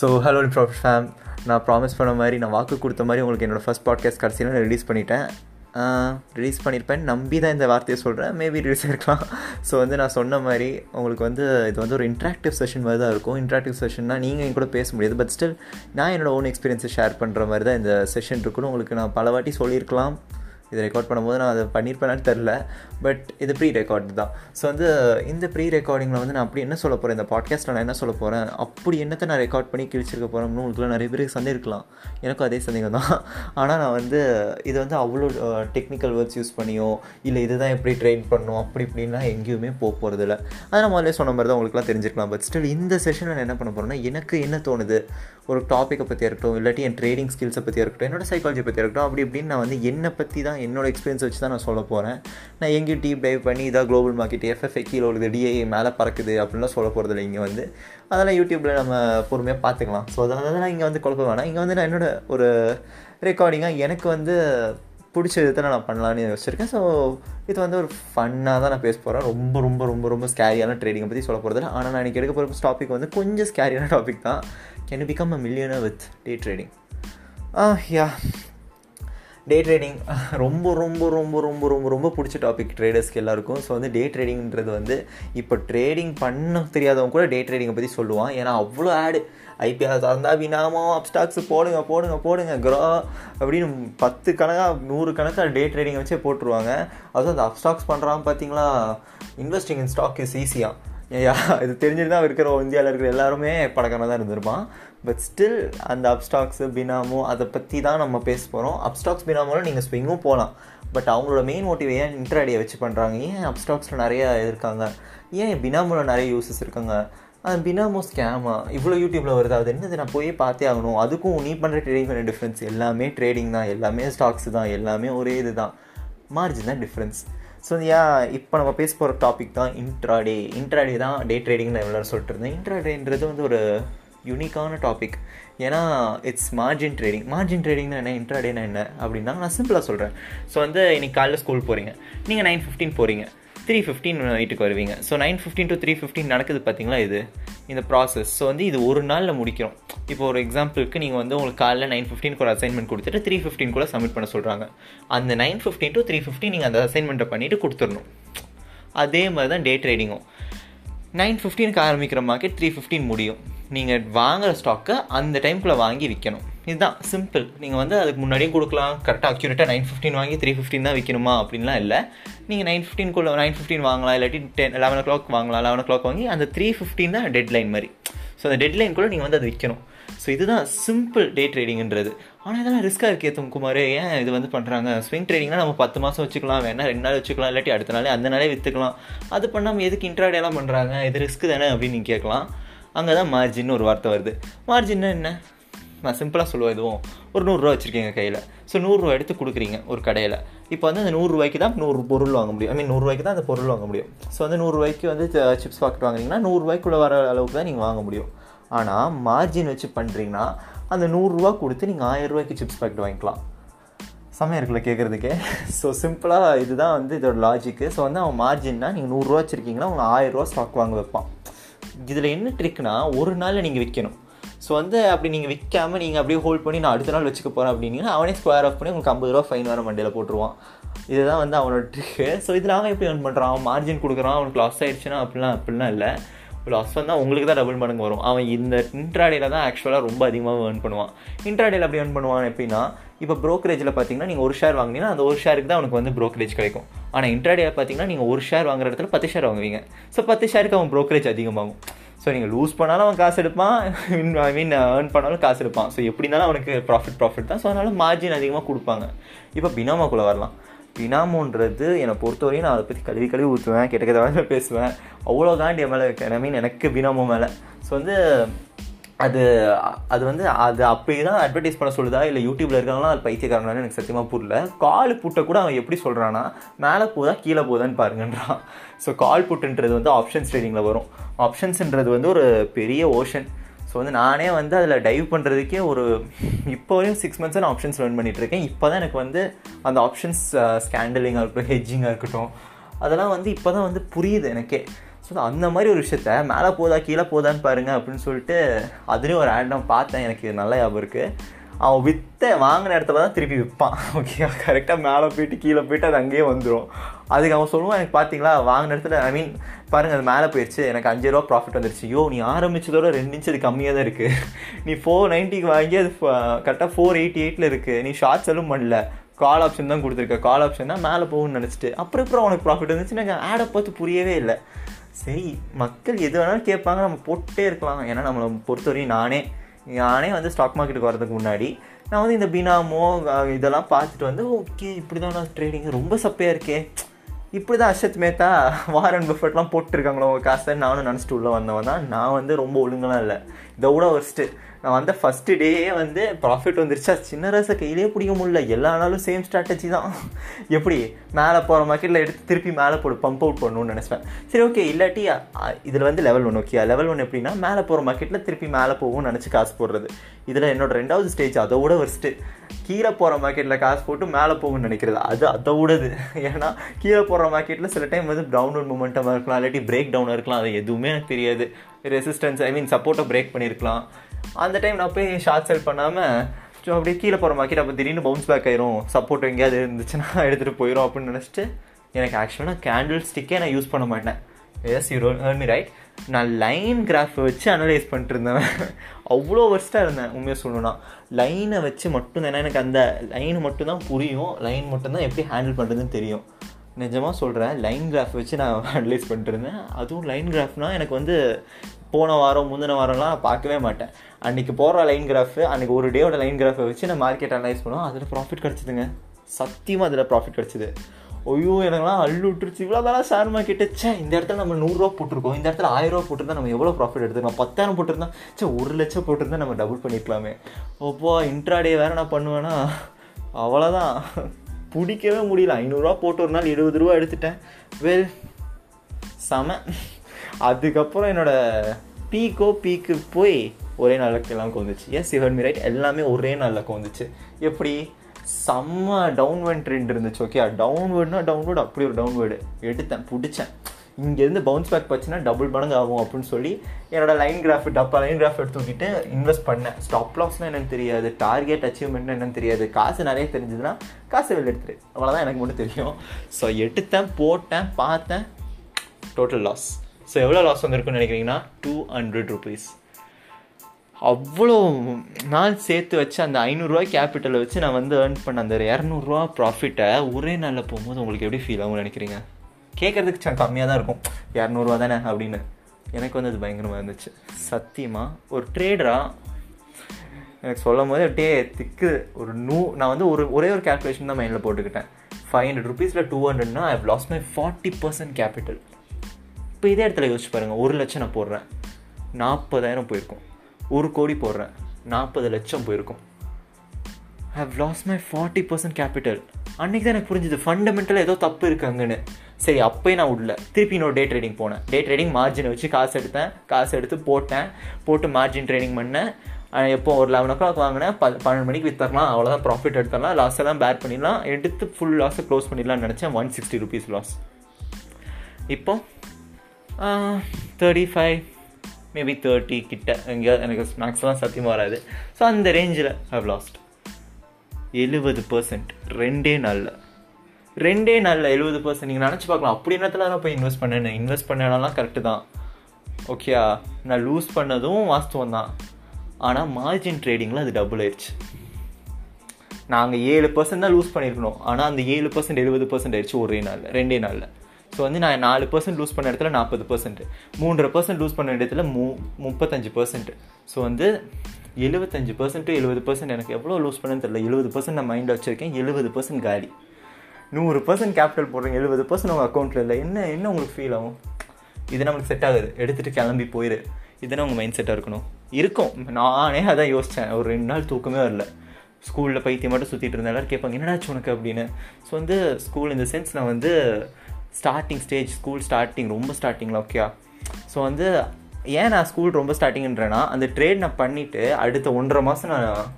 So hello profit fame நான் promise பண்ண மாதிரி நான் வாக்கு கொடுத்த மாதிரி உங்களுக்கு என்னோடய ஃபஸ்ட் பாட்காஸ்ட் கடைசியில் நான் ரிலீஸ் பண்ணிட்டேன். ரிலீஸ் பண்ணியிருப்பேன் நம்பி தான் இந்த வார்த்தையை சொல்கிறேன் மேபி ரிலீஸ் ஆகிருக்கலாம் ஸோ வந்து நான் சொன்ன மாதிரி உங்களுக்கு வந்து இது வந்து ஒரு இன்ட்ராக்டிவ் செஷன் மாதிரி தான் இருக்கும். இன்ட்ராக்டிவ் செஷன்னா நீங்கள் என் கூட பேச முடியாது. பட் ஸ்டில் நான் என்னோடய ஓன் எக்ஸ்பீரியன்ஸை ஷேர் பண்ணுற மாதிரி தான் இந்த செஷன் இருக்குன்னு உங்களுக்கு நான் பல வாட்டி சொல்லியிருக்கலாம். இதை ரெக்கார்ட் பண்ணும்போது நான் அதை பண்ணியிருப்பேனான்னு தெரில பட் இது ப்ரீ ரெக்கார்டு தான். ஸோ வந்து இந்த ப்ரீ ரெக்கார்டிங்கில் வந்து நான் அப்படி என்ன சொல்ல போகிறேன் இந்த பாட்காஸ்ட்டில் நான் என்ன சொல்ல போகிறேன் அப்படி என்னத்தை நான் ரெக்கார்ட் பண்ணி கிழிச்சிருக்க போகிறோம்னு உங்களுக்குலாம் நிறைய பேருக்கு சந்தேகம் இருக்கலாம் எனக்கும் அதே சந்தேகம் தான். ஆனால் நான் வந்து இது வந்து அவ்வளோ டெக்னிக்கல் வேர்ட்ஸ் யூஸ் பண்ணியோ இல்லை இதுதான் எப்படி ட்ரெயின் பண்ணணும் அப்படி இப்படின்லாம் எங்கேயுமே போக போகிறதில்ல அதை நான் முதல்ல சொன்ன மாதிரி தான் உங்களுக்குலாம் தெரிஞ்சிருக்கலாம். பட் ஸ்டில் இந்த செஷனில் நான் என்ன பண்ண போகிறேன்னா எனக்கு என்ன தோணுது? ஒரு டாப்பிக்கை பற்றி இருக்கட்டும் இல்லாட்டி என் ட்ரேடிங் ஸ்கில்ஸை பற்றி இருக்கட்டும் என்னோட சைக்காலஜி பற்றி இருக்கட்டும் அப்படி இப்படின்னு நான் வந்து என்னை பற்றி தான் என்னோடய எக்ஸ்பீரியன்ஸ் வச்சு தான் நான் சொல்ல போகிறேன் நான் எங்கேயும் டீப் டைவ் பண்ணி இதாக குளோபல் மார்க்கெட் எஃப்எஃப்ஐ கீழே உள்ளது டிஐ மேலே பறக்குது அப்படின்லாம் சொல்ல போகிறதில்ல இங்கே வந்து. அதெல்லாம் யூடியூப்பில் நம்ம பொறுமையாக பார்த்துக்கலாம். ஸோ அதெல்லாம் இங்கே வந்து குழப்ப வேணாம். இங்கே வந்து நான் என்னோட ஒரு ரெக்கார்டிங்காக எனக்கு வந்து பிடிச்ச விதத்தை நான் பண்ணலான்னு யோசிச்சிருக்கேன். ஸோ இது வந்து ஒரு ஃபன்னாக தான் நான் பேச போகிறேன் ரொம்ப ரொம்ப ரொம்ப ரொம்ப ஸ்கேரியான ட்ரேடிங்கை பற்றி சொல்ல போகிறதில்ல ஆனால் நான் எனக்கு எடுக்க போகிற டாபிக் வந்து கொஞ்சம் ஸ்கேரியான டாபிக் தான். Can become a millionaire with day trading yeah day trading ரொம்ப ரொம்ப ரொம்ப ரொம்ப ரொம்ப ரொம்ப பிடிச்ச டாபிக் ட்ரேடர்ஸ்க்கு எல்லாருக்கும். ஸோ வந்து டே ட்ரேடிங்கிறது வந்து இப்போ ட்ரேடிங் பண்ண தெரியாதவங்க கூட டே ட்ரேடிங்கை பற்றி சொல்லுவான். ஏன்னா அவ்வளோ ஆடு ஐபிஎல் திறந்தா வினாமோ அப்ஸ்டாக்ஸ் போடுங்க போடுங்க போடுங்க க்ரோ அப்படின்னு பத்து கணக்காக நூறு கணக்காக டே ட்ரேடிங்கை வச்சே போட்டுருவாங்க. அதுவும் அந்த அப்ஸ்டாக்ஸ் பண்ணுறான் பார்த்தீங்களா இன்வெஸ்டிங் இன் ஸ்டாக் இஸ் ஈஸியாக இது தெரிஞ்சுட்டு இருக்கிற இந்தியாவில் இருக்கிற எல்லாருமே படக்கான தான் இருந்திருப்பான். பட் ஸ்டில் அந்த அப்ஸ்டாக்ஸு பினாமோ அதை பற்றி தான் நம்ம பேச போகிறோம் அப்ஸ்டாக்ஸ் பினாமோவில் நீங்கள் ஸ்விங்கும் போகலாம் பட் அவங்களோட மெயின் மோட்டிவ் ஏன் இன்ட்ராடியை வச்சு பண்ணுறாங்க ஏன் அப்ஸ்டாக்ஸில் நிறைய இருக்காங்க? ஏன் பினாமோவில் நிறைய யூசஸ் இருக்காங்க? அது பினாமோ ஸ்கேமா இவ்வளோ யூடியூப்பில் வருது? அது என்னது? நான் போய் பார்த்தே ஆகணும். அதுக்கும் நீ பண்ணுற ட்ரேடிங் பண்ண டிஃப்ரென்ஸ் எல்லாமே ட்ரேடிங் தான். எல்லாமே ஸ்டாக்ஸ் தான். எல்லாமே ஒரே இது தான் மார்ஜின் தான் டிஃப்ரென்ஸ் ஸோ யா இப்போ நம்ம பேச போகிற டாபிக் தான் இன்ட்ராடே இன்ட்ராடே தான் டே ட்ரேடிங் நான் எவ்வளோ சொல்லிட்டு இருந்தேன். இன்ட்ராடேன்றது வந்து ஒரு யூனிக்கான டாபிக் ஏன்னா இட்ஸ் மார்ஜின் ட்ரேடிங் மார்ஜின் ட்ரேடிங்னா என்ன? இன்ட்ராடேனா என்ன? அப்படின்னா நான் சிம்பிளாக சொல்கிறேன் ஸோ வந்து இன்றைக்கி காலையில் ஸ்கூல் போகிறீங்க நீங்கள் நைன் ஃபிஃப்டின் போகிறீங்க த்ரீ ஃபிஃப்டின் வீட்டுக்கு வருவீங்க. So nine fifteen to three fifteen நடக்குது பார்த்தீங்களா இது? இந்த ப்ராசஸ் ஸோ வந்து இது ஒரு நாளில் முடிக்கிறோம். இப்போ ஒரு எக்ஸாம்பிளுக்கு நீங்கள் வந்து உங்களுக்கு காலைல நைன் ஃபிஃப்டின் ஒரு அசைன்மெண்ட் கொடுத்துட்டு த்ரீ ஃபிஃப்டின் கூட சப்மிட் பண்ண சொல்கிறாங்க அந்த nine fifteen to three fifteen நீங்கள் அந்த அசைன்மெண்ட்டை பண்ணிவிட்டு கொடுத்துடணும். அதே மாதிரி தான் டே ட்ரேடிங்கும் நைன் ஃபிஃப்டீனுக்கு ஆரம்பிக்கிற மார்க்கெட் த்ரீ ஃபிஃப்டின் முடியும். நீங்கள் வாங்குகிற ஸ்டாக்கை அந்த டைம்குள்ளே வாங்கி விற்கணும் இதுதான் சிம்பிள் நீங்கள் வந்து அதுக்கு முன்னாடியும் கொடுக்கலாம். கரெக்டாக அக்யூரேட்டாக நைன் ஃபிஃப்டின் வாங்கி த்ரீ ஃபிஃப்டின் தான் விற்கணுமா அப்படின்லாம் இல்லை. நீங்கள் நைன் ஃபிஃப்டின்குள்ளே நைன் ஃபிஃப்டின் வாங்கலாம். இல்லாட்டி டென் லெவன் ஓ கிளாக் வாங்கலாம். லெவன் ஓ கிளாக் வாங்கி அந்த த்ரீ ஃபிஃப்டின் தான் டெட்லைன் மாதிரி. ஸோ அந்த டெட் லைன் கூட நீங்கள் வந்து அது விற்கணும் ஸோ இதுதான் சிம்பிள் டே ட்ரேடிங்ன்றது ஆனால் இதெல்லாம் ரிஸ்க்காக இருக்கே தும்குமார். ஏன் இது வந்து பண்ணுறாங்க ஸ்விங் ட்ரேடிங்னா நம்ம பத்து மாதம் வச்சுக்கலாம். வேணா ரெண்டு நாள் வச்சுக்கலாம். இல்லாட்டி அடுத்த நாளே அந்த நாளே விற்றுக்கலாம் அது பண்ணாமல் எதுக்கு இன்ட்ராடேலாம் பண்ணுறாங்க இது ரிஸ்க் தானே அப்படின்னு நீங்கள் கேட்கலாம். அங்கே தான் மார்ஜின்னு ஒரு வார்த்தை வருது. மார்ஜின்னா என்ன? நான் சிம்பிளாக சொல்லுவேன் இதுவும் ஒரு நூறுரூவா வச்சுருக்கீங்க கையில். ஸோ நூறுரூவா எடுத்து கொடுக்குறீங்க ஒரு கடையில். இப்போ வந்து அந்த நூறுரூவாய்க்கு தான் நூறு பொருள் வாங்க முடியும். ஐ மீன் நூறுரூவாய்க்கு தான் அந்த பொருள் வாங்க முடியும். ஸோ வந்து நூறுரூவாய்க்கு வந்து சிப்ஸ் பாக்கெட் வாங்குறீங்கன்னா நூறுரூவாய்க்குள்ளே வர அளவுக்கு தான் நீங்கள் வாங்க முடியும். ஆனால் மார்ஜின் வச்சு பண்ணுறீங்கன்னா அந்த நூறுரூவா கொடுத்து நீங்கள் ஆயிரரூவாய்க்கு சிப்ஸ் பாக்கெட் வாங்கிக்கலாம். செம்மையாக இருக்குல்ல கேட்குறதுக்கே ஸோ சிம்பிளாக இதுதான் வந்து இதோட லாஜிக்கு ஸோ வந்து அவன் மார்ஜின்னா நீங்கள் நூறுரூவா வச்சுருக்கீங்கன்னா அவங்க ஆயிரரூவா ஸ்டாக் வாங்க வைப்பான். இதில் என்ன ட்ரிக்னா ஒரு நாளில் நீங்கள் விற்கணும் ஸோ வந்து அப்படி நீங்கள் விற்காமல் நீங்கள் அப்படியே ஹோல்ட் பண்ணி நான் அடுத்த நாள் வச்சுக்க போகிறேன் அப்படின்னா அவனே ஸ்கொயர் ஆஃப் பண்ணி உங்களுக்கு ஐம்பது ரூபா ஃபைன் வர மண்டியில் போட்டுருவான். இதுதான் வந்து அவனோட ட்ரிக்கு ஸோ இதில் அவன் எப்படி ஏர்ன் பண்ணுறான் அவன் மார்ஜின் கொடுக்குறான் அவனுக்கு லாஸ் ஆகிடுச்சுன்னா அப்படிலாம் அப்படிலாம் இல்லை. லாஸ் வந்தால் உங்களுக்கு தான் டபுள் மடங்கு வரும். அவன் இந்த இன்ட்ராடேல தான் ஆக்சுவலாக ரொம்ப அதிகமாக ஏர்ன் பண்ணுவான். இன்ட்ராடேல அப்படி ஏர்ன் பண்ணுவான் எப்படின்னா இப்போ ப்ரோக்கரேஜில் பார்த்தீங்கன்னா நீங்கள் ஒரு ஷேர் வாங்கினீங்கன்னா அந்த ஒரு ஷேருக்கு தான் அவனுக்கு வந்து ப்ரோக்கரேஜ் கிடைக்கும். ஆனால் இன்ட்ராடேல பார்த்தீங்கன்னா நீங்கள் ஒரு ஷேர் வாங்குற இடத்துல பத்து ஷேர் வாங்குவீங்க. ஸோ பத்து ஷேருக்கு அவன் ப்ரோக்கரேஜ் அதிகமாகும். ஸோ நீங்கள் லூஸ் பண்ணாலும் அவன் காசு எடுப்பான். ஐ மீன் ஏர்ன் பண்ணாலும் காசு எடுப்பான். ஸோ எப்படி இருந்தாலும் அவனுக்கு ப்ராஃபிட் ப்ராஃபிட் தான். ஸோ அதனால் மார்ஜின் அதிகமாக கொடுப்பாங்க. இப்போ பினாமாக்குள்ளே வரலாம். பினாமோன்றது என்னை பொறுத்தவரையும் நான் அதை பற்றி கழுவி கழுவி ஊற்றுவேன் கிட்ட கிட்ட பேசுவேன். அவ்வளோ காண்டி என் மேலே ஐ மீன் எனக்கு பினாமோ மேலே. ஸோ வந்து அது அது வந்து அது அப்படியே தான் அட்வர்டைஸ் பண்ண சொல்லுதா? இல்லை யூடியூப்பில் இருக்காங்களா அது பைத்தியக்காரனான்னு எனக்கு சத்தியமாக புரியல. கால் புட்டை கூட அவன் எப்படி சொல்கிறான்னா மேலே போதா கீழே போதான்னு பாருங்கன்றான். ஸோ கால் புட்டுன்றது வந்து ஆப்ஷன்ஸ் ட்ரேடிங்கில் வரும். ஆப்ஷன்ஸ்ன்றது வந்து ஒரு பெரிய ஓஷன் ஸோ வந்து நானே வந்து அதில் டைவ் பண்ணுறதுக்கே ஒரு இப்போ வரையும் சிக்ஸ் மந்த்ஸாக நான் ஆப்ஷன்ஸ் லேர்ன் பண்ணிகிட்ருக்கேன் இப்போ தான் எனக்கு வந்து அந்த ஆப்ஷன்ஸ் ஸ்கேண்டலிங்காக இருக்கட்டும் ஹெட்ஜிங்காக இருக்கட்டும் அதெல்லாம் வந்து இப்போ தான் வந்து புரியுது எனக்கே. ஸோ அந்த மாதிரி ஒரு விஷயத்த மேலே போதா கீழே போதான்னு பாருங்க அப்படின்னு சொல்லிட்டு அதுலேயும் ஒரு ஆட் நான் பார்த்தேன். எனக்கு நல்ல ஞாபகம் இருக்குது அவன் விற்ற வாங்கின இடத்துல தான் திருப்பி விற்பான் ஓகே கரெக்டாக மேலே போயிட்டு கீழே போயிட்டு அது அங்கேயே வந்துடும் அதுக்கு அவன் சொல்லுவான் எனக்கு பார்த்தீங்களா வாங்கின இடத்துல ஐ மீன் பாருங்கள் அது மேலே போயிடுச்சு எனக்கு அஞ்சு ரூபா ப்ராஃபிட் வந்துருச்சு. யோ நீ ஆரம்பிச்சதோட ரெண்டு இன்ச்சு அது கம்மியாக தான் இருக்குது நீ ஃபோர் நைன்ட்டிக்கு வாங்கி அது கரெக்டாக ஃபோர் எயிட்டி எயிட்டில் இருக்குது நீ ஷார்ட் செல்லும் பண்ணல. கால் ஆப்ஷன் தான் கொடுத்துருக்க. கால் ஆப்ஷன் தான் மேலே போகும்னு நினச்சிட்டு. அப்புறம் அப்புறம் உனக்கு ப்ராஃபிட் வந்துச்சு எனக்கு ஆடை பார்த்து புரியவே இல்லை. சரி மக்கள் எது வேணாலும் கேட்பாங்க. நம்ம போட்டே இருக்கலாம். ஏன்னா நம்மளை பொறுத்தவரையும் நானே நானே வந்து ஸ்டாக் மார்க்கெட்டுக்கு வரதுக்கு முன்னாடி நான் வந்து இந்த பினாமோ இதெல்லாம் பார்த்துட்டு வந்து ஓகே இப்படி தான் நான் ட்ரேடிங் ரொம்ப சப்பையாக இருக்கே. இப்படி தான் அஷத் மேத்தா வாரன் பஃபர்ட்லாம் போட்டிருக்காங்களோ உங்கள் காசை நானும் நினச்சிட்டு உள்ளே வந்தவன் தான். நான் வந்து ரொம்ப ஒழுங்கெல்லாம் இல்லை. இதை விட ஃபஸ்ட்டு நான் வந்த ஃபஸ்ட்டு டேயே வந்து ப்ராஃபிட் வந்துருச்சா. சின்ன ரசை கையிலே பிடிக்க முடியல. எல்லா நாளும் சேம் ஸ்ட்ராட்டஜி தான். எப்படி? மேலே போகிற மார்க்கெட்டில் எடுத்து திருப்பி மேலே போடு பம்ப் அவுட் பண்ணணும்னு நினச்சேன் சரி ஓகே இல்லாட்டி இதில் வந்து லெவல் ஒன்று ஓகே லெவல் ஒன்று எப்படின்னா மேலே போகிற மார்க்கெட்டில் திருப்பி மேலே போகும்னு நினச்சி காசு போடுறது. இதில் என்னோட ரெண்டாவது ஸ்டேஜ் அதை விட ஃபஸ்ட்டு கீழே போகிற மார்க்கெட்டில் காசு போட்டு மேலே போகும்னு நினைக்கிறது. அது அதை விடது ஏன்னா கீழே போகிற மார்க்கெட்டில் சில டைம் வந்து டவுன்வர்ட் மூமெண்ட்டமாக இருக்கலாம் இல்லாட்டி பிரேக் டவுனாக இருக்கலாம். அது எதுவுமே எனக்கு தெரியாது. ரெசிஸ்டன்ஸ் ஐ மீன் சப்போர்ட்டை பிரேக் பண்ணியிருக்கலாம். அந்த டைம் நான் போய் ஷார்ட் செல் பண்ணாமல் ஸோ அப்படியே கீழே போகிற மார்க்கெட் அப்போ திடீர்னு பவுன்ஸ் பேக் ஆயிரும். சப்போர்ட் எங்கேயாவது இருந்துச்சுன்னா எடுத்துகிட்டு போயிடும் அப்படின்னு நினச்சிட்டு எனக்கு ஆக்சுவலாக கேண்டில் ஸ்டிக்கே நான் யூஸ் பண்ண மாட்டேன். எஸ் யூ மீ ரைட் நான் லைன் கிராஃப் வச்சு அனலைஸ் பண்ணிட்டு இருந்தேன் அவ்வளோ வருஷத்தாக இருந்தேன் உண்மையாக சொல்லணும்னா. லைனை வச்சு மட்டும்தான் எனக்கு அந்த லைன் மட்டும்தான் புரியும். லைன் மட்டும்தான் எப்படி ஹேண்டில் பண்ணுறதுன்னு தெரியும். நிஜமாக சொல்கிறேன் லைன் கிராஃப் வச்சு நான் அனலைஸ் பண்ணிட்டு இருந்தேன். அதுவும் லைன் கிராஃப்னால் எனக்கு வந்து போன வாரம் முந்தின வாரம்லாம் பார்க்கவே மாட்டேன். அன்றைக்கி போடுற லைன் கிராஃபு அன்றைக்கி ஒரு டேயோட லைன் கிராஃபை வச்சு நான் மார்க்கெட் அனலைஸ் பண்ணுவோம் அதில் ப்ராஃபிட் கிடச்சிதுங்க. சத்தியமாக அதில் ப்ராஃபிட் கிடச்சிது. ஐயோ எனக்குலாம் அள்ளு விட்டுருச்சு. இவ்வளோ தானே ஷேர் மார்க்கெட்டு சே இந்த இடத்துல நம்ம நூறுரூவா போட்டிருக்கோம். இந்த இடத்துல ஆயிரம் ரூபா போட்டிருந்தா நம்ம எவ்வளோ ப்ராஃபிட் எடுத்துக்கலாம்? பத்தாயிரம் போட்டிருந்தா சே ஒரு லட்சம் போட்டிருந்தா நம்ம டபுள் பண்ணிக்கலாமே. ஓப்போ இன்ட்ராடே வேறு நான் பண்ணுவேன்னா அவ்வளோதான் பிடிக்கவே முடியல. ஐநூறுரூவா போட்டு ஒரு நாள் எழுபது ரூபா எடுத்துட்டேன். வெல் செம. அதுக்கப்புறம் என்னோட பீக்கோ பீக்கு போய் ஒரே நாளுக்கு எல்லாம் வந்துச்சு எஸ் யூ மீ ரைட் எல்லாமே ஒரே நாளில் வந்துச்சு எப்படி? செம்ம டவுன்வர்ட் ட்ரெண்ட் இருந்துச்சு ஓகே டவுன்வேர்ட்னா டவுன்வேர்டு அப்படி ஒரு டவுன்வேர்டு எடுத்தேன் பிடிச்சேன். இங்கேருந்து பவுன்ஸ் பேக் பச்சுன்னா டபுள் மடங்கு ஆகும் அப்படின்னு சொல்லி என்னோட லைன் கிராஃப் டப்பா லைன் கிராஃப் எடுத்துக்கிட்டு இன்வெஸ்ட் பண்ணேன். ஸ்டாப் லாஸ்னால் என்னன்னு தெரியாது டார்கெட் அச்சீவ்மெண்ட் என்னன்னு தெரியாது. காசு நிறைய தெரிஞ்சதுன்னா காசு வெளில எடுத்துரு. அவ்வளோதான் எனக்கு மட்டும் தெரியும். ஸோ எடுத்தேன் போட்டேன் பார்த்தேன். டோட்டல் லாஸ் ஸோ எவ்வளோ லாஸ் வந்திருக்குன்னு நினைக்கிறீங்கன்னா? டூ ஹண்ட்ரட் ருபீஸ் அவ்வளோ நாள் சேர்த்து வச்சு அந்த ஐநூறுரூவா கேபிட்டலை வச்சு நான் வந்து ஏர்ன் பண்ண அந்த இரநூறுவா ப்ராஃபிட்டை ஒரே நாளில் போகும்போது உங்களுக்கு எப்படி ஃபீல் ஆகும் நினைக்கிறீங்க? கேட்குறதுக்கு கம்மியாக தான் இருக்கும். இரநூறுவா தானே அப்படின்னு. எனக்கு வந்து அது பயங்கரமாக இருந்துச்சு. சத்தியமாக ஒரு ட்ரேடராக எனக்கு சொல்லும் போது அப்படியே திக்கு ஒரு நூ நான் வந்து ஒரு ஒரே ஒரு கேல்குலேஷன் தான் மைண்டில் போட்டுக்கிட்டேன். ஃபைவ் ஹண்ட்ரட் ருபீஸில் two ஹண்ட்ரட்னா I loss my forty percent capital இப்போ இதே இடத்துல யோசிச்சு பாருங்கள் ஒரு லட்சம் நான் போடுறேன். நாற்பதாயிரம் போயிருக்கும். ஒரு கோடி போடுறேன். நாற்பது லட்சம் போயிருக்கும். I have loss my forty percent capital அன்றைக்கி தான் எனக்கு புரிஞ்சுது. ஃபண்டமெண்டலாக ஏதோ தப்பு இருக்காங்கன்னு சரி அப்போயே நான் விடல. திருப்பி இன்னொரு டே ட்ரேடிங் போனேன். டே ட்ரேடிங் மார்ஜினை வச்சு காசு எடுத்தேன். காசு எடுத்து போட்டேன். போட்டு மார்ஜின் ட்ரேடிங் பண்ணேன். எப்போ ஒரு லெவன் ஓ கிளாக் வாங்கினேன். ப பன்னெண்டு மணிக்கு வித்தரலாம் அவ்வளோதான் ப்ராஃபிட் எடுத்துடலாம். லாஸ் எல்லாம் பேர் பண்ணிடலாம். எடுத்து ஃபுல் லாஸை க்ளோஸ் பண்ணிடலாம்னு நினச்சேன். ஒன் சிக்ஸ்டி ருபீஸ் லாஸ் இப்போ தேர்ட்டி ஃபைவ் மேபி தேர்ட்டி கிட்ட. எங்கேயாவது எனக்கு மேக்ஸ்லாம் சத்தியமாக வராது. ஸோ அந்த ரேஞ்சில் ஹவ் லாஸ்ட் எழுபது பர்சன்ட் ரெண்டே நாளில். ரெண்டே நாளில் எழுபது பர்சன்ட் நீங்கள் நினச்சி பார்க்கலாம். அப்படி நேரத்தில் நான் போய் இன்வெஸ்ட் பண்ணேன் இன்வெஸ்ட் பண்ணலாம் கரெக்டு தான். ஓகேயா நான் லூஸ் பண்ணதும் வாஸ்தவம் தான். ஆனால் மார்ஜின் ட்ரேடிங்கில் அது டபுள் ஆயிடுச்சு நாங்கள் ஏழு பர்சன்ட் தான் லூஸ் பண்ணியிருக்கணும் ஆனால் அந்த ஏழு பர்சன்ட் எழுபது பர்சன்ட் ஆயிடுச்சு ஒரே நாளில். ரெண்டே நாளில். ஸோ வந்து நான் நாலு பர்சன்ட் லூஸ் பண்ண இடத்துல நாற்பது பர்சன்ட் மூன்றரை பர்சன்ட் லூஸ் பண்ண இடத்துல மூ முப்பத்தஞ்சு பர்சன்ட் ஸோ வந்து எழுபத்தஞ்சு பர்சன்ட்டு எழுபது பர்சன்ட் எனக்கு எவ்வளோ லூஸ் பண்ணேன்னு தெரியல. எழுபது பர்சன்ட் நான் மைண்டில் வச்சுருக்கேன். எழுபது பர்சன்ட் காலி. நூறு பர்சன்ட் கேபிட்டல் போடுறீங்க எழுபது பர்சன்ட் உங்கள் அக்கௌண்ட்டில் இல்லை. என்ன என்ன உங்களுக்கு ஃபீல் ஆகும்? இது நம்மளுக்கு செட் ஆகுது. எடுத்துகிட்டு கிளம்பி போயிடு இதுதான் உங்கள் மைண்ட் செட்டாக இருக்கணும். இருக்கும். நானே அதான் யோசித்தேன் ஒரு ரெண்டு நாள் தூக்கமே வரல. ஸ்கூலில் பைத்தியம் மட்டும் சுற்றிட்டு இருந்தேன் எல்லோரும் கேட்பாங்க என்னடாச்சு உனக்கு? அப்படின்னு. ஸோ வந்து ஸ்கூல் இந்த சென்ஸ் நான் வந்து ஸ்டார்டிங் ஸ்டேஜ் ஸ்கூல் ஸ்டார்டிங் ரொம்ப ஸ்டார்டிங்கில் ஓகேயா ஸோ வந்து ஏன் நான் ஸ்கூல் ரொம்ப ஸ்டார்டிங்ன்றேன்னா அந்த ட்ரேட் நான் பண்ணிவிட்டு அடுத்த ஒன்றரை மாதம் நான்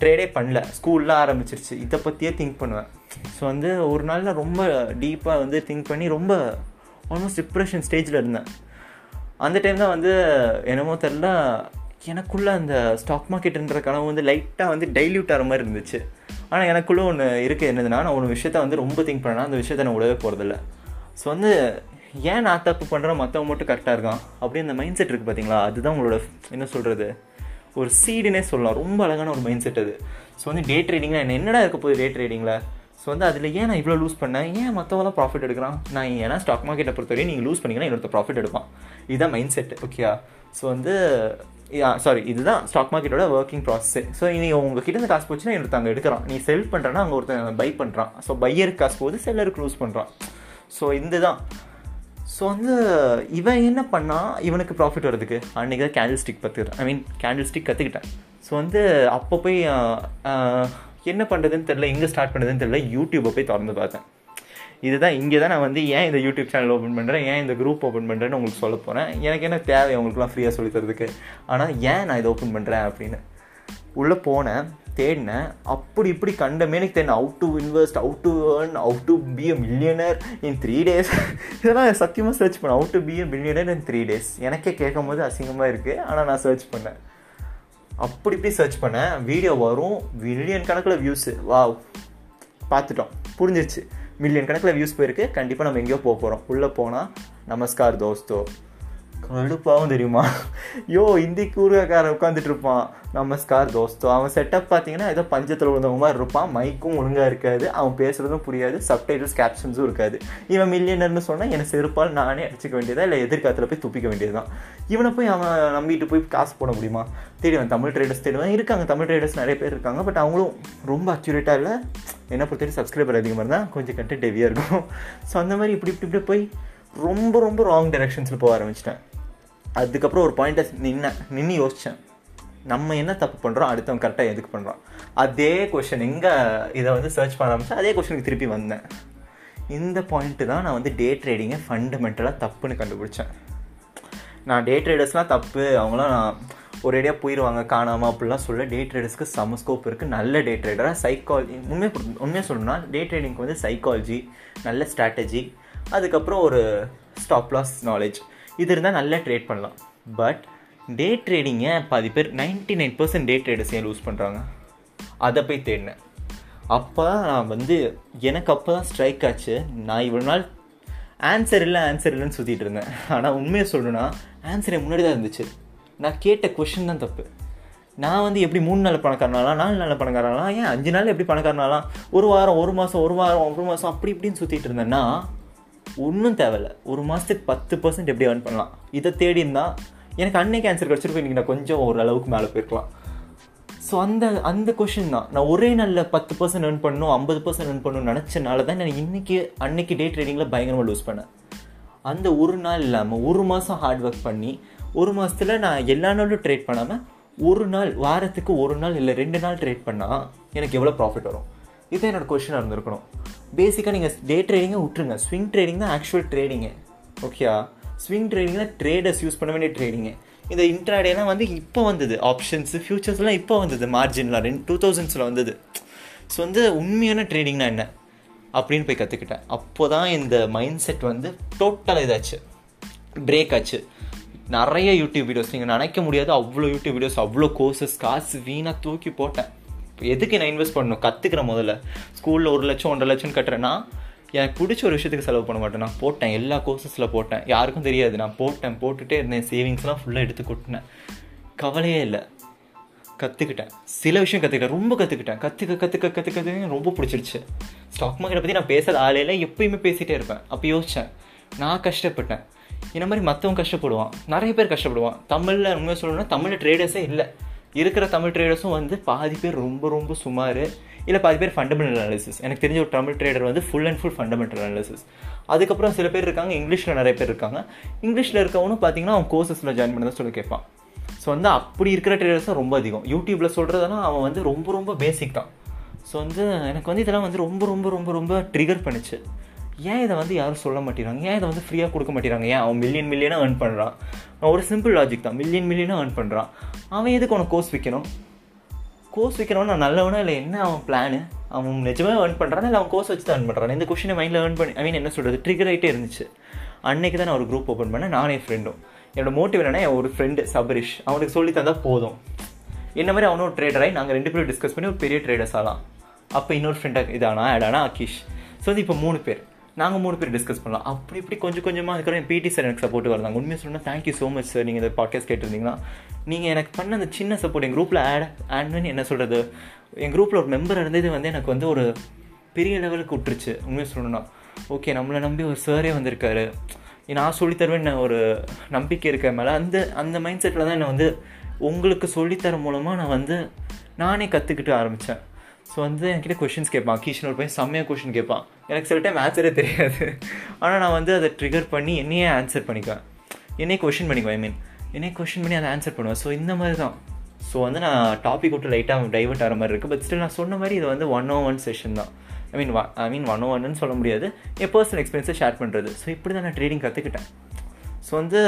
ட்ரேடே பண்ணல. ஸ்கூலில் ஆரம்பிச்சிருச்சு. இதை பற்றியே திங்க் பண்ணுவேன். ஸோ வந்து ஒரு நாள் நான் ரொம்ப டீப்பாக வந்து திங்க் பண்ணி ரொம்ப ஆல்மோஸ்ட் டிப்ரெஷன் ஸ்டேஜில் இருந்தேன். அந்த டைம் தான் வந்து என்னமோ தெரில எனக்குள்ளே அந்த ஸ்டாக் மார்க்கெட்டுன்ற கனவு வந்து லைட்டாக வந்து டைல்யூட் ஆகிற மாதிரி இருந்துச்சு. ஆனால் எனக்குள்ளே ஒன்று இருக்குது என்னதுன்னா நான் ஒரு விஷயத்த வந்து ரொம்ப திங்க் பண்ணேன்னா அந்த விஷயத்த நான் விடவே போகிறதில்ல ஸோ வந்து ஏன் நான் தப்பு பண்ணுறேன் மற்றவங்க மட்டும் கரெக்டாக இருக்கான்? அப்படி அந்த மைண்ட் செட் இருக்குது பார்த்தீங்களா அதுதான் உங்களோட என்ன சொல்கிறது ஒரு சீடுனே சொல்லலாம். ரொம்ப அழகான ஒரு மைண்ட் செட் அது. ஸோ வந்து டே ட்ரேடிங்கில் என்ன என்னடா இருக்க போகுது டே ட்ரேடிங்கில் ஸோ வந்து அதில் ஏன் நான் இவ்வளோ லூஸ் பண்ணேன்? ஏன் மற்றவங்களாம் ப்ராஃபிட் எடுக்கிறான்? நான் ஏன்னா ஸ்டாக் மார்க்கெட்டை பொறுத்தவரையும் நீங்கள் லூஸ் பண்ணிங்கன்னா இன்னொருத்த ப்ராஃபிட் எடுப்பான். இதுதான் மைண்ட் செட் ஓகேயா ஸோ வந்து சாரி இதுதான் ஸ்டாக் மார்க்கெட்டோட ஒர்க்கிங் ப்ராசஸ் ஸோ நீ உங்ககிட்ட இருந்து காசு போச்சுன்னா இன்னொருத்தங்க எடுக்கிறான். நீ செல் பண்ணுறேன்னா அங்கே ஒருத்தன் பை பண்ணுறான் ஸோ பையருக்கு காசு போகுது செல்லருக்கு லூஸ் பண்ணுறான் ஸோ இந்த தான் ஸோ வந்து இவன் என்ன பண்ணால் இவனுக்கு ப்ராஃபிட் வரதுக்கு அன்றைக்கி தான் கேண்டில் ஸ்டிக் கற்றுக்கிறேன் ஐ மீன் கேண்டில் ஸ்டிக் கற்றுக்கிட்டேன் ஸோ வந்து அப்போ போய் என்ன பண்ணுறதுன்னு தெரில எங்கே ஸ்டார்ட் பண்ணுறதுன்னு தெரில யூடியூப்பை போய் திறந்து பார்த்தேன். இதுதான் இங்கே தான் நான் வந்து ஏன் இந்த யூடியூப் சேனல் ஓப்பன் பண்ணுறேன் ஏன் இந்த குரூப் ஓப்பன் பண்ணுறேன்னு உங்களுக்கு சொல்ல போகிறேன் எனக்கு என்ன தேவை உங்களுக்குலாம் ஃப்ரீயாக சொல்லி தரதுக்கு? ஆனால் ஏன் நான் இதை ஓப்பன் பண்ணுறேன் அப்படின்னு. உள்ளே போனேன். தேடினேன் அப்படி இப்படி கண்டமே எனக்கு தேடினேன் how to invest how to earn how to be a millionaire in three days இதெல்லாம் சத்தியமாக சர்ச் பண்ணேன் how to be a millionaire in three days எனக்கே கேட்கும் போது அசிங்கமாக இருக்குது ஆனால் நான் சர்ச் பண்ணேன். அப்படி இப்படி சர்ச் பண்ணேன். வீடியோ வரும். மில்லியன் கணக்கில் வியூஸு வா பார்த்துட்டோம். புரிஞ்சிருச்சு. மில்லியன் கணக்கில் வியூஸ் போயிருக்கு. கண்டிப்பாக நம்ம எங்கேயோ போக போகிறோம் உள்ளே போனால் நமஸ்கார் தோஸ்தோ. கடுப்பாகவும் தெரியுமா? யோ இந்தி கூறுகாரன் உட்காந்துட்டு இருப்பான் நமஸ்கார் தோஸ்தோ. அவன் செட்டப் பார்த்தீங்கன்னா ஏதோ பஞ்சத்தில் விழுந்தவங்க மாதிரி இருப்பான். மைக்கும் ஒழுங்காக இருக்காது. அவன் பேசுகிறதும் புரியாது. சப்டைட்டில்ஸ் கேப்ஷன்ஸும் இருக்காது. இவன் மில்லியனர்னு சொன்னால் என்னை செருப்பால் நானே அடிச்சிக்க வேண்டியதா இல்லை எதிர்காலத்தில் போய் துப்பிக்க வேண்டியதுதான். இவனை போய் அவன் நம்பிட்டு போய் காசு போட முடியுமா? தேடுவேன். தமிழ் ட்ரேடர்ஸ் தேடுவேன். இருக்காங்க. தமிழ் ட்ரேடர்ஸ் நிறைய பேர் இருக்காங்க. பட் அவங்களும் ரொம்ப அக்யூரேட்டாக இல்லை. என்ன பொறுத்தவரை சப்ஸ்கிரைபர் அதிகமாக இருந்தால் கொஞ்சம் கண்டென்ட் ஹெவியாக இருக்கும். ஸோ அந்த மாதிரி இப்படி இப்படி இப்படி போய் ரொம்ப ரொம்ப ராங் டைரெக்ஷன்ஸில் போக ஆரம்பிச்சிட்டேன். அதுக்கப்புறம் ஒரு பாயிண்ட்டை நின்ன நின்று யோசித்தேன் நம்ம என்ன தப்பு பண்ணுறோம் அடுத்தவன் கரெக்டாக எதுக்கு பண்ணுறோம் அதே கொஷின் எங்கே இதை வந்து சர்ச் பண்ண ஆரம்பிச்சா அதே கொஷனுக்கு திருப்பி வந்தேன். இந்த பாயிண்ட்டு தான் நான் வந்து டே ட்ரேடிங்கை ஃபண்டமெண்டலாக தப்புன்னு கண்டுபிடிச்சேன். நான் டே ட்ரேடர்ஸ்லாம் தப்பு. அவங்களாம் நான் ஒரேடியாக போயிடுவாங்க காணாமல் அப்படிலாம் சொல்ல டே ட்ரேடர்ஸ்க்கு சம ஸ்கோப் இருக்குது நல்ல டே ட்ரேடராக சைக்காலஜி உண்மையை உண்மையாக சொல்லணும்னா டே ட்ரேடிங்க்கு வந்து சைக்காலஜி நல்ல ஸ்ட்ராட்டஜி அதுக்கப்புறம் ஒரு ஸ்டாப் லாஸ் நாலேஜ் இது இருந்தால் நல்லா ட்ரேட் பண்ணலாம். பட் டே ட்ரேடிங்கை பாதி பேர் ninety nine percent day traders ஏன் லூஸ் பண்ணுறாங்க அதை போய் தேடினேன். அப்போ நான் வந்து எனக்கு அப்போ தான் ஸ்ட்ரைக் ஆச்சு. நான் இவ்வளோ நாள் ஆன்சர் இல்லை ஆன்சர் இல்லைன்னு சுற்றிட்டு இருந்தேன். ஆனால் உண்மையை சொல்லணும்னா ஆன்சர் முன்னாடி தான் இருந்துச்சு. நான் கேட்ட கொஷின் தான் தப்பு. நான் வந்து எப்படி மூணு நாள் பணக்காரனாலாம் நாலு நாள் பணக்காரனாலாம் ஏன் அஞ்சு நாள் எப்படி பணக்காரனாலாம்? ஒரு வாரம் ஒரு மாதம் ஒரு வாரம் ஒரு மாதம் அப்படி இப்படின்னு சுற்றிட்டு இருந்தேன்னா ஒன்றும் தேவையில்ல. ஒரு மாதத்துக்கு பத்து பர்சன்ட் எப்படி ஏர்ன் பண்ணலாம்? இதை தேடி இருந்தால் எனக்கு அன்னைக்கு ஆன்சர் கிடச்சிருக்கும். இன்றைக்கி நான் கொஞ்சம் ஓரளவுக்கு மேலே போயிருக்கலாம். ஸோ அந்த அந்த கொஷின் தான். நான் ஒரே நாளில் பத்து பர்சன்ட் ஏர்ன் பண்ணணும் ஐம்பது பர்சன்ட் ஏர்ன் பண்ணணும்னு நினச்சனால தான் நான் இன்றைக்கி அன்னைக்கு டே ட்ரேடிங்கில் பயங்கரமாக லூஸ் பண்ணேன். அந்த ஒரு நாள் இல்லாமல் ஒரு மாதம் ஹார்ட் ஒர்க் பண்ணி ஒரு மாதத்தில் நான் எல்லா நாளும் ட்ரேட் பண்ணாமல் ஒரு நாள் வாரத்துக்கு ஒரு நாள் இல்லை ரெண்டு நாள் ட்ரேட் பண்ணால் எனக்கு எவ்வளோ ப்ராஃபிட் வரும்? இதுதான் என்னோடய கொஷினாக இருந்திருக்கணும். பேசிக்காக நீங்கள் டே ட்ரேடிங்கை விட்டுருங்க. ஸ்விங் ட்ரேடிங் தான் ஆக்சுவல் ட்ரேடிங்கு ஓகேயா ஸ்விங் ட்ரேடிங்கில் ட்ரேடர்ஸ் யூஸ் பண்ண வேண்டிய ட்ரேடிங்கு இந்த இன்ட்ராடேலாம் வந்து இப்போ வந்தது. ஆப்ஷன்ஸு ஃபியூச்சர்ஸ்லாம் இப்போ வந்தது. மார்ஜின்லாம் ரெண்டு டூ தௌசண்ட்ஸில் வந்தது. ஸோ வந்து உண்மையான ட்ரேடிங்னா என்ன? அப்படின்னு போய் கற்றுக்கிட்டேன் அப்போ தான் இந்த மைண்ட் செட் வந்து டோட்டலாக இதாச்சு. பிரேக் ஆச்சு. நிறைய யூடியூப் வீடியோஸ் நீங்கள் நினைக்க முடியாது. அவ்வளோ யூடியூப் வீடியோஸ் அவ்வளோ கோர்சஸ் காசு வீணாக தூக்கி போட்டேன். எதுக்கு நான் இன்வெஸ்ட் பண்ணணும்? கற்றுக்கிறேன் முதல்ல. ஸ்கூலில் ஒரு லட்சம் ஒன்றரை லட்சம் கட்டுறேன்னா எனக்கு பிடிச்ச ஒரு விஷயத்துக்கு செலவு பண்ண மாட்டேன். நான் போட்டேன். எல்லா கோர்சஸில் போட்டேன். யாருக்கும் தெரியாது. நான் போட்டேன் போட்டுகிட்டே இருந்தேன். சேவிங்ஸ்லாம் ஃபுல்லாக எடுத்து கொட்டினேன். கவலையே இல்லை. கற்றுக்கிட்டேன் சில விஷயம் கற்றுக்கிட்டேன் ரொம்ப கற்றுக்கிட்டேன் கற்றுக்க கற்றுக்க கற்றுக்க ரொம்ப பிடிச்சிருச்சு ஸ்டாக் மார்க்கெட்டை பற்றி நான் பேசாத ஆலையில் எப்பயுமே பேசிகிட்டே இருப்பேன். அப்போ யோசித்தேன் நான் கஷ்டப்பட்டேன். இந்த மாதிரி மற்றவங்க கஷ்டப்படுவான். நிறைய பேர் கஷ்டப்படுவான். தமிழில் உண்மையாக சொல்லணும்னா தமிழில் ட்ரேடர்ஸே இல்லை. இருக்கிற தமிழ் ட்ரேடர்ஸும் வந்து பாதி பேர் ரொம்ப ரொம்ப சுமார் இல்லை பாதி பேர் ஃபண்டமெண்டல் அனாலிசிஸ் எனக்கு தெரிஞ்ச ஒரு தமிழ் ட்ரேடர் வந்து full and full fundamental analysis அதுக்கப்புறம் சில பேர் இருக்காங்க இங்கிலீஷில் நிறைய பேர் இருக்காங்க. இங்கிலீஷில் இருக்கவனும் பார்த்தீங்கன்னா அவன் கோர்சஸில் ஜாயின் பண்ணதான் சொல்லி கேட்பான். ஸோ வந்து அப்படி இருக்கிற ட்ரேடர்ஸ் தான் ரொம்ப அதிகம். யூடியூப்பில் சொல்கிறதுனா அவன் வந்து ரொம்ப ரொம்ப பேசிக் தான். ஸோ வந்து எனக்கு வந்து இதெல்லாம் வந்து ரொம்ப ரொம்ப ரொம்ப ரொம்ப ட்ரிகர் பண்ணிச்சு. ஏன் இதை வந்து யாரும் சொல்ல மாட்டேறாங்க ஏன் இதை வந்து ஃப்ரீயாக கொடுக்க மாட்டேறாங்க ஏன் அவன் மில்லியன் மில்லியனாக ஏர்ன் பண்ணுறான் ஒரு சிம்பிள் லாஜிக் தான். மில்லியன் மில்லியனாக ஏர்ன் பண்ணுறான் அவன் எதுக்கு உனக்கு கோர்ஸ் விற்கணும் கோர்ஸ் விற்கிறவன் நான் நல்லவனா இல்லை என்ன அவன் பிளானு அவன் நிஜமாக ஏர்ன் பண்ணுறான் இல்லை அவன் கோர்ஸ் வச்சு தான் ஏர்ன் பண்ணுறான் இந்த கொஷினை மைண்டில் ஏர்ன் பண்ணி ஐ மீன் என்ன சொல்கிறது ட்ரிகர் ஆகிட்டே இருந்துச்சு. அன்னைக்கு தான் நான் ஒரு குரூப் ஓப்பன் பண்ணேன். நானே ஃப்ரெண்டும் என்னோடய மோட்டிவ் என்னன்னா என் ஒரு ஃப்ரெண்டு சபரிஷ் அவனுக்கு சொல்லி தந்தால் போதும். என்ன மாதிரி அவனும் ட்ரேடராகி நாங்கள் ரெண்டு பேரும் டிஸ்கஸ் பண்ணி ஒரு பெரிய ட்ரேடர்ஸ் ஆகலாம் அப்போ இன்னொரு ஃப்ரெண்டாக இதானா ஆடானா அகிஷ் ஸோ வந்து இப்போ மூணு பேர். நாங்கள் மூணு பேர் டிஸ்கஸ் பண்ணலாம். அப்படி இப்படி கொஞ்சம் கொஞ்சமாக அதுக்கப்புறம் என் பிடி சார் எனக்கு சப்போர்ட் வந்தாங்க உண்மையாக சொன்னால் தேங்க்யூ ஸோ மச் சார் நீங்கள் இந்த பாட்காஸ்ட் கேட்டிருந்தீங்கன்னா நீங்கள் எனக்கு பண்ண அந்த சின்ன சப்போர்ட் என் குரூப்பில் ஆட் ஆட் என்ன சொல்கிறது என் குரூப்பில் ஒரு மெம்பர் இருந்தது வந்து எனக்கு வந்து ஒரு பெரிய லெவலுக்கு விட்டுருச்சு உண்மையாக சொல்லணும்னா. ஓகே நம்மளை நம்பி ஒரு சாரே வந்திருக்காரு. நான் சொல்லித்தருவேன் ஒரு நம்பிக்கை இருக்க மேலே. அந்த அந்த மைண்ட் செட்டில் தான் என்னை வந்து உங்களுக்கு சொல்லித்தர மூலமாக நான் வந்து நானே கற்றுக்கிட்டு ஆரம்பித்தேன் ஸோ வந்து என்கிட்ட கொஷின்ஸ் கேட்பான். கீஷன் ஒரு பையன் செம்மையாக கொஷின் கேட்பான். எனக்கு சில டைம் ஆன்சரே தெரியாது. ஆனால் நான் வந்து அதை ட்ரிகர் பண்ணி என்னையே ஆன்சர் பண்ணிக்குவேன். என்னையே கொஷின் பண்ணிக்குவேன் ஐ மீன் என்னையே கொஷின் பண்ணி அதை ஆன்சர் பண்ணுவேன். ஸோ இந்த மாதிரி தான் ஸோ வந்து நான் டாபிக் விட்டு லைட்டாக டைவர்ட் ஆகிற மாதிரி இருக்குது பட் ஸ்டில் நான் சொன்ன மாதிரி இது வந்து ஒன் ஓ ஒன் செஷன் தான். ஐ மீன் ஐ மீன் ஒன் ஓ ஒன்னு சொல்ல முடியாது. என் பர்சனல் எக்ஸ்பீரியன்ஸை ஷேர் பண்ணுறது ஸோ இப்படி தான் நான் ட்ரேடிங் கற்றுக்கிட்டேன் ஸோ வந்து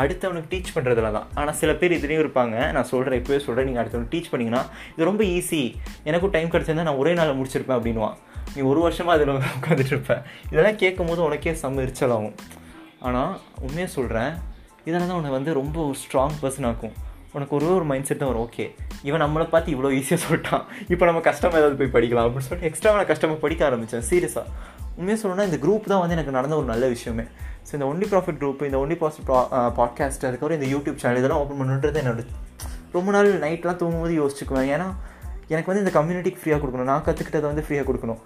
அடுத்தவனுக்கு டீச் பண்ணுறதுல தான் ஆனால் சில பேர் இதுலேயும் இருப்பாங்க. நான் சொல்கிறேன் இப்போவே சொல்கிறேன் நீங்கள் அடுத்தவனுக்கு டீச் பண்ணிங்கன்னா இது ரொம்ப ஈஸி எனக்கும் டைம் கிடச்சிருந்தா நான் ஒரே நாளில் முடிச்சிருப்பேன் அப்படின்வான் நீ ஒரு வருஷமாக அதில் உட்காந்துட்டு இருப்பேன் இதெல்லாம் கேட்கும் போது உனக்கே செம்ம எரிச்சலாகும். ஆனால் உண்மையாக சொல்கிறேன் இதெல்லாம் தான் உன்னை வந்து ரொம்ப ஒரு ஸ்ட்ராங் பர்சன் ஆக்கும். உனக்கு ஒரே ஒரு மைண்ட் செட் தான் வரும். ஓகே இவன் நம்மளை பார்த்து இவ்வளோ ஈஸியாக சொல்லிட்டான். இப்போ நம்ம கஷ்டமாக ஏதாவது போய் படிக்கலாம் அப்படின்னு சொல்லிட்டு எக்ஸ்ட்ரா நான் கஷ்டமாக படிக்க ஆரம்பித்தேன் சீரியஸாக உண்மையாக சொல்லணும்னா இந்த குரூப் தான் வந்து எனக்கு நடந்த ஒரு நல்ல விஷயமே. ஸோ இந்த ஒன்லி ப்ராஃபிட் குரூப் இந்த ஒன்லி ப்ராஃபிட் பாட்காஸ்ட் அதுக்கப்புறம் இந்த யூடியூப் சேனல் இதெல்லாம் ஓப்பன் பண்ணுன்றது என்னோட ரொம்ப நாள் நைட்லாம் தூங்கும்போது யோசிச்சுக்குவேன். ஏன்னா எனக்கு வந்து இந்த கம்யூனிட்டிக்கு ஃப்ரீயாக கொடுக்கணும். நான் கற்றுக்கிட்டதை வந்து ஃப்ரீயாக கொடுக்கணும்.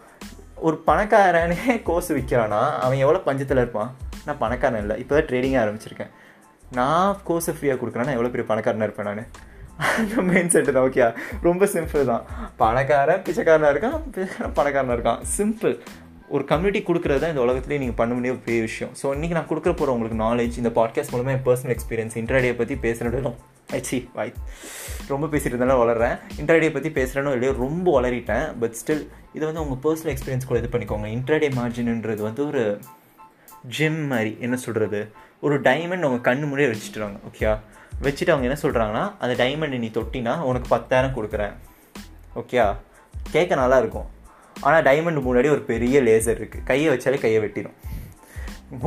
ஒரு பணக்காரனே கோர்ஸ் விற்கிறானா அவன் எவ்வளோ பஞ்சத்தில் இருப்பான்? நான் பணக்காரன் இல்லை. இப்போ தான் ட்ரேடிங்காக ஆரம்பிச்சிருக்கேன். நான் கோர்ஸை ஃப்ரீயாக கொடுக்குறேன்னா எவ்வளோ பெரிய பணக்காரனாக இருப்பேன் நான்? அந்த மெயின் செட்டு தான். ஓகே ரொம்ப சிம்பிள் தான். பணக்காரன் பிச்சைக்காரனாக இருக்கான் பணக்காரனாக இருக்கான். சிம்பிள் ஒரு கம்யூனிட்டி கொடுக்குறது தான் இந்த உலகத்துலேயே நீங்கள் பண்ண முடியும் பெரிய விஷயம். ஸோ இன்றைக்கி நான் கொடுக்குற போகிற உங்களுக்கு நாலேஜ் இந்த பாட்காஸ்ட் மூலமாக என் பர்சனல் எக்ஸ்பீரியன்ஸ் இன்டர்டே பற்றி பேசுகிறதும் ஐச்சி வாய் ரொம்ப பேசிட்டு இருந்தாலும் வளர்றேன். இன்டர்டே பற்றி பேசுகிறேன்னு இல்லையோ ரொம்ப வளரிட்டேன். பட் ஸ்டில் இது வந்து உங்கள் பர்சனல் எக்ஸ்பீரியன்ஸ் கூட இது பண்ணிக்கோங்க. இன்டர்டே மார்ஜின்ன்றது வந்து ஒரு ஜிம் மாதிரி என்ன சொல்கிறது ஒரு டைமண்ட் அவங்க கண்ணு முடியே வச்சுட்டுருவாங்க ஓகே வச்சுட்டு அவங்க என்ன சொல்கிறாங்கன்னா அந்த டைமண்ட் நீ தொட்டினா உனக்கு பத்தாயிரம் கொடுக்குறேன் ஓகே கேட்க நல்லா இருக்கும். ஆனால் டைமண்ட் முன்னாடி ஒரு பெரிய லேசர் இருக்குது கையை வச்சாலே கையை வெட்டிடும்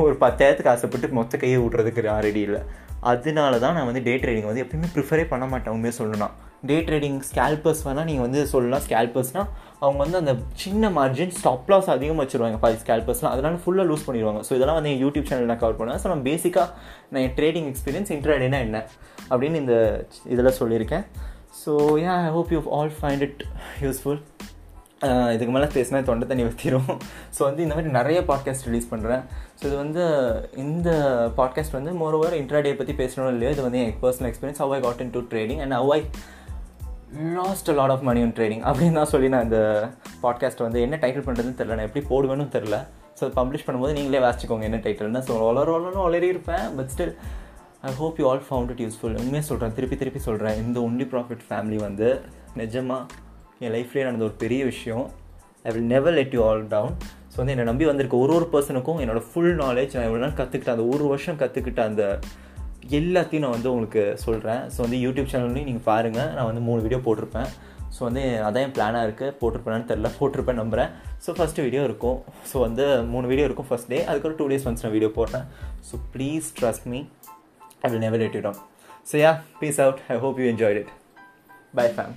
ஒரு பத்தாயிரத்துக்கு ஆசைப்பட்டு மொத்த கையை விட்றதுக்கு நான் ரெடி இல்லை. அதனால தான் நான் வந்து டே ட்ரேடிங் வந்து எப்பயுமே ப்ரிஃபரே பண்ண மாட்டேன் உண்மையாக சொல்லணும் டே ட்ரேடிங் ஸ்கேல்பர்ஸ் வேணால் நீங்கள் வந்து சொல்லலாம். ஸ்கேல்பர்ஸ்னால் அவங்க வந்து அந்த சின்ன மார்ஜின் ஸ்டாப் லாஸ் அதிகமாக வச்சுருவாங்க. பாதி ஸ்கேல்பர்ஸ்லாம் அதனால் ஃபுல்லாக லூஸ் பண்ணிடுவாங்க. ஸோ இதெல்லாம் வந்து என் யூடியூப் சேனல் நான் கவர் பண்ணுவேன் ஸோ நான் பேசிக்காக நான் என் ட்ரேடிங் எக்ஸ்பீரியன்ஸ் இன்ட்ராடேனா என்ன? அப்படின்னு இந்த இதில் சொல்லியிருக்கேன். So and I hope you all find it useful இதுக்கு மேலே பேசினா தொண்டை தண்ணி வத்திரும் ஸோ வந்து இந்த மாதிரி நிறைய பாட்காஸ்ட் ரிலீஸ் பண்ணுறேன் ஸோ இது வந்து இந்த பாட்காஸ்ட் வந்து மோர் ஓவர் இன்ட்ராடே பற்றி பேசணும் இல்லையோ? இது வந்து என் personal experience how I got into trading and how I lost a lot of money in trading அப்படின்னு தான் சொல்லி நான் இந்த பாட்காஸ்ட் வந்து என்ன டைட்டில் பண்ணுறதுன்னு தெரில நான் எப்படி போடுவேன்னு தெரில ஸோ பப்ளிஷ் பண்ணும்போது நீங்களே வாசிச்சுக்கோங்க என்ன டைட்டில்னு ஸோ வளர வளர வளரி இருப்பேன் but still I hope you all found it useful உண்மையாக சொல்கிறேன் திருப்பி திருப்பி சொல்கிறேன் இந்த ஒன்லி ப்ராஃபிட் ஃபேமிலி வந்து நிஜமாக என் லைஃப்லேயே நடந்த ஒரு பெரிய விஷயம். I will never let you all down so வந்து என்னை நம்பி வந்திருக்க ஒரு ஒரு பர்சனுக்கும் என்னோடய ஃபுல் நாலேஜ் நான் இவ்வளோ நாள் கற்றுக்கிட்ட அந்த ஒரு வருஷம் கற்றுக்கிட்ட அந்த எல்லாத்தையும் நான் வந்து உங்களுக்கு சொல்கிறேன் ஸோ வந்து யூடியூப் சேனல்லையும் நீங்கள் பாருங்கள் நான் வந்து மூணு வீடியோ போட்டிருப்பேன். ஸோ வந்து அதான் என் பிளானாக இருக்குது போட்டிருப்பேன்னு தெரில போட்டிருப்பேன் நம்புகிறேன் ஸோ ஃபஸ்ட்டு வீடியோ இருக்கும். ஸோ வந்து மூணு வீடியோ இருக்கும் ஃபஸ்ட் டே அதுக்கப்புறம் டூ டேஸ் ஒன்ஸ் நான் வீடியோ போடுறேன். So please trust me I will never let you down so ya peace out I hope you enjoyed it bye fam